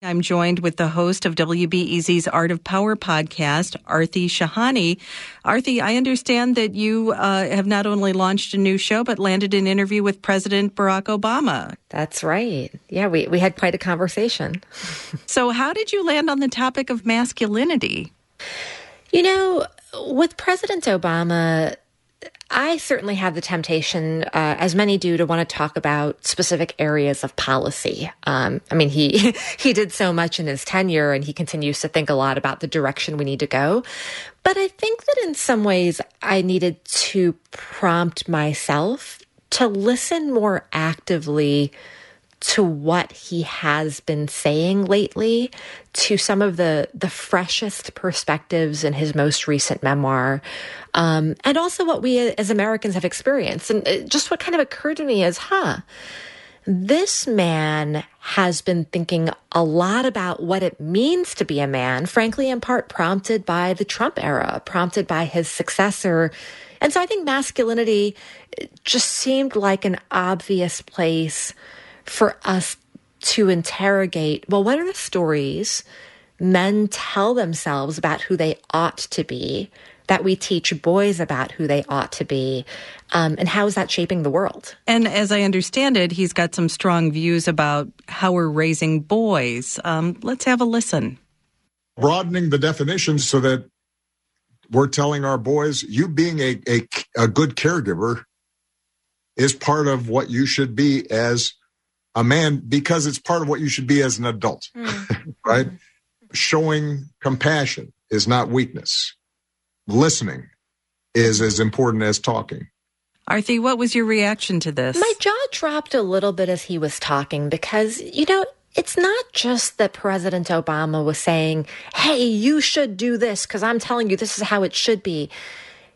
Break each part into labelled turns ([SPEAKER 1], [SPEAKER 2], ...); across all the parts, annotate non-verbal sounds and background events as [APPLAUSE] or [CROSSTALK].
[SPEAKER 1] I'm joined with the host of WBEZ's Art of Power podcast, Aarti Shahani. Aarti, I understand that you uh, have not only launched a new show, but landed an interview with President Barack Obama.
[SPEAKER 2] That's right. Yeah, we, we had quite a conversation. [LAUGHS]
[SPEAKER 1] so, how did you land on the topic of masculinity?
[SPEAKER 2] You know, with President Obama, I certainly have the temptation, uh, as many do, to want to talk about specific areas of policy. Um, I mean, he [LAUGHS] he did so much in his tenure, and he continues to think a lot about the direction we need to go. But I think that in some ways, I needed to prompt myself to listen more actively to what he has been saying lately, to some of the the freshest perspectives in his most recent memoir, um, and also what we as Americans have experienced. And just what kind of occurred to me is, huh. This man has been thinking a lot about what it means to be a man, frankly, in part prompted by the Trump era, prompted by his successor. And so I think masculinity just seemed like an obvious place for us to interrogate well, what are the stories men tell themselves about who they ought to be, that we teach boys about who they ought to be, um, and how is that shaping the world?
[SPEAKER 1] And as I understand it, he's got some strong views about how we're raising boys. Um, let's have a listen.
[SPEAKER 3] Broadening the definitions so that we're telling our boys, you being a, a, a good caregiver is part of what you should be as a man because it's part of what you should be as an adult, mm. [LAUGHS] right? Mm-hmm. Showing compassion is not weakness. Listening is as important as talking.
[SPEAKER 1] Aarti, what was your reaction to this?
[SPEAKER 2] My jaw dropped a little bit as he was talking because, you know, it's not just that President Obama was saying, hey, you should do this because I'm telling you this is how it should be.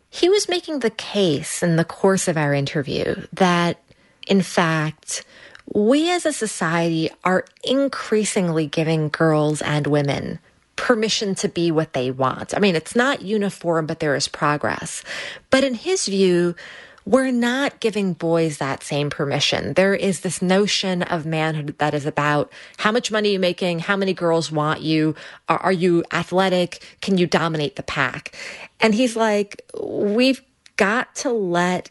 [SPEAKER 2] He was making the case in the course of our interview that, in fact, we as a society are increasingly giving girls and women permission to be what they want. I mean, it's not uniform, but there is progress. But in his view, we're not giving boys that same permission. There is this notion of manhood that is about how much money you're making, how many girls want you, are, are you athletic, can you dominate the pack? And he's like, we've got to let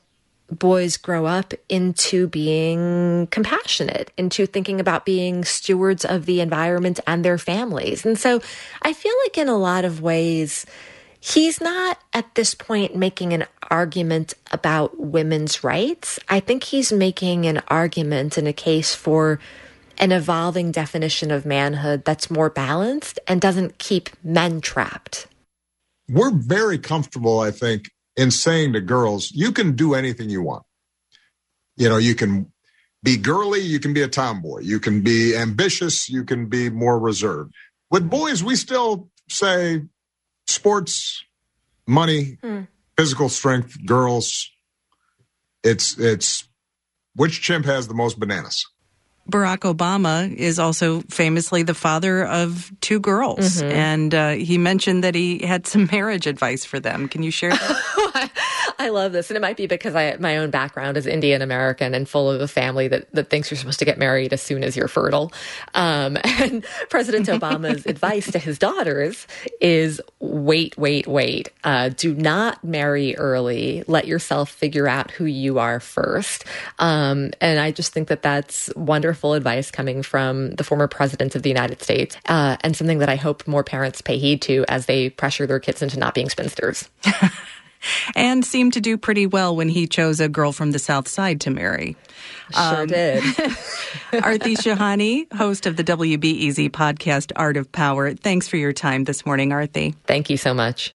[SPEAKER 2] boys grow up into being compassionate, into thinking about being stewards of the environment and their families. And so I feel like in a lot of ways, he's not at this point making an argument about women's rights. I think he's making an argument and a case for an evolving definition of manhood that's more balanced and doesn't keep men trapped.
[SPEAKER 3] We're very comfortable, I think, in saying to girls, you can do anything you want. You know, you can be girly, you can be a tomboy, you can be ambitious, you can be more reserved. With boys, we still say sports, money, hmm. physical strength, girls. It's it's which chimp has the most bananas?
[SPEAKER 1] Barack Obama is also famously the father of two girls. Mm-hmm. And uh, he mentioned that he had some marriage advice for them. Can you share that? [LAUGHS] [LAUGHS]
[SPEAKER 2] I love this. And it might be because I, my own background is Indian American and full of a family that, that thinks you're supposed to get married as soon as you're fertile. Um, [LAUGHS] and President Obama's [LAUGHS] advice to his daughters is wait, wait, wait. Uh, do not marry early. Let yourself figure out who you are first. Um, and I just think that that's wonderful advice coming from the former president of the United States uh, and something that I hope more parents pay heed to as they pressure their kids into not being spinsters.
[SPEAKER 1] And seemed to do pretty well when he chose a girl from the South Side to marry.
[SPEAKER 2] Sure um, did. [LAUGHS]
[SPEAKER 1] Aarti Shahani, host of the WBEZ podcast Art of Power. Thanks for your time this morning, Aarti.
[SPEAKER 2] Thank you so much.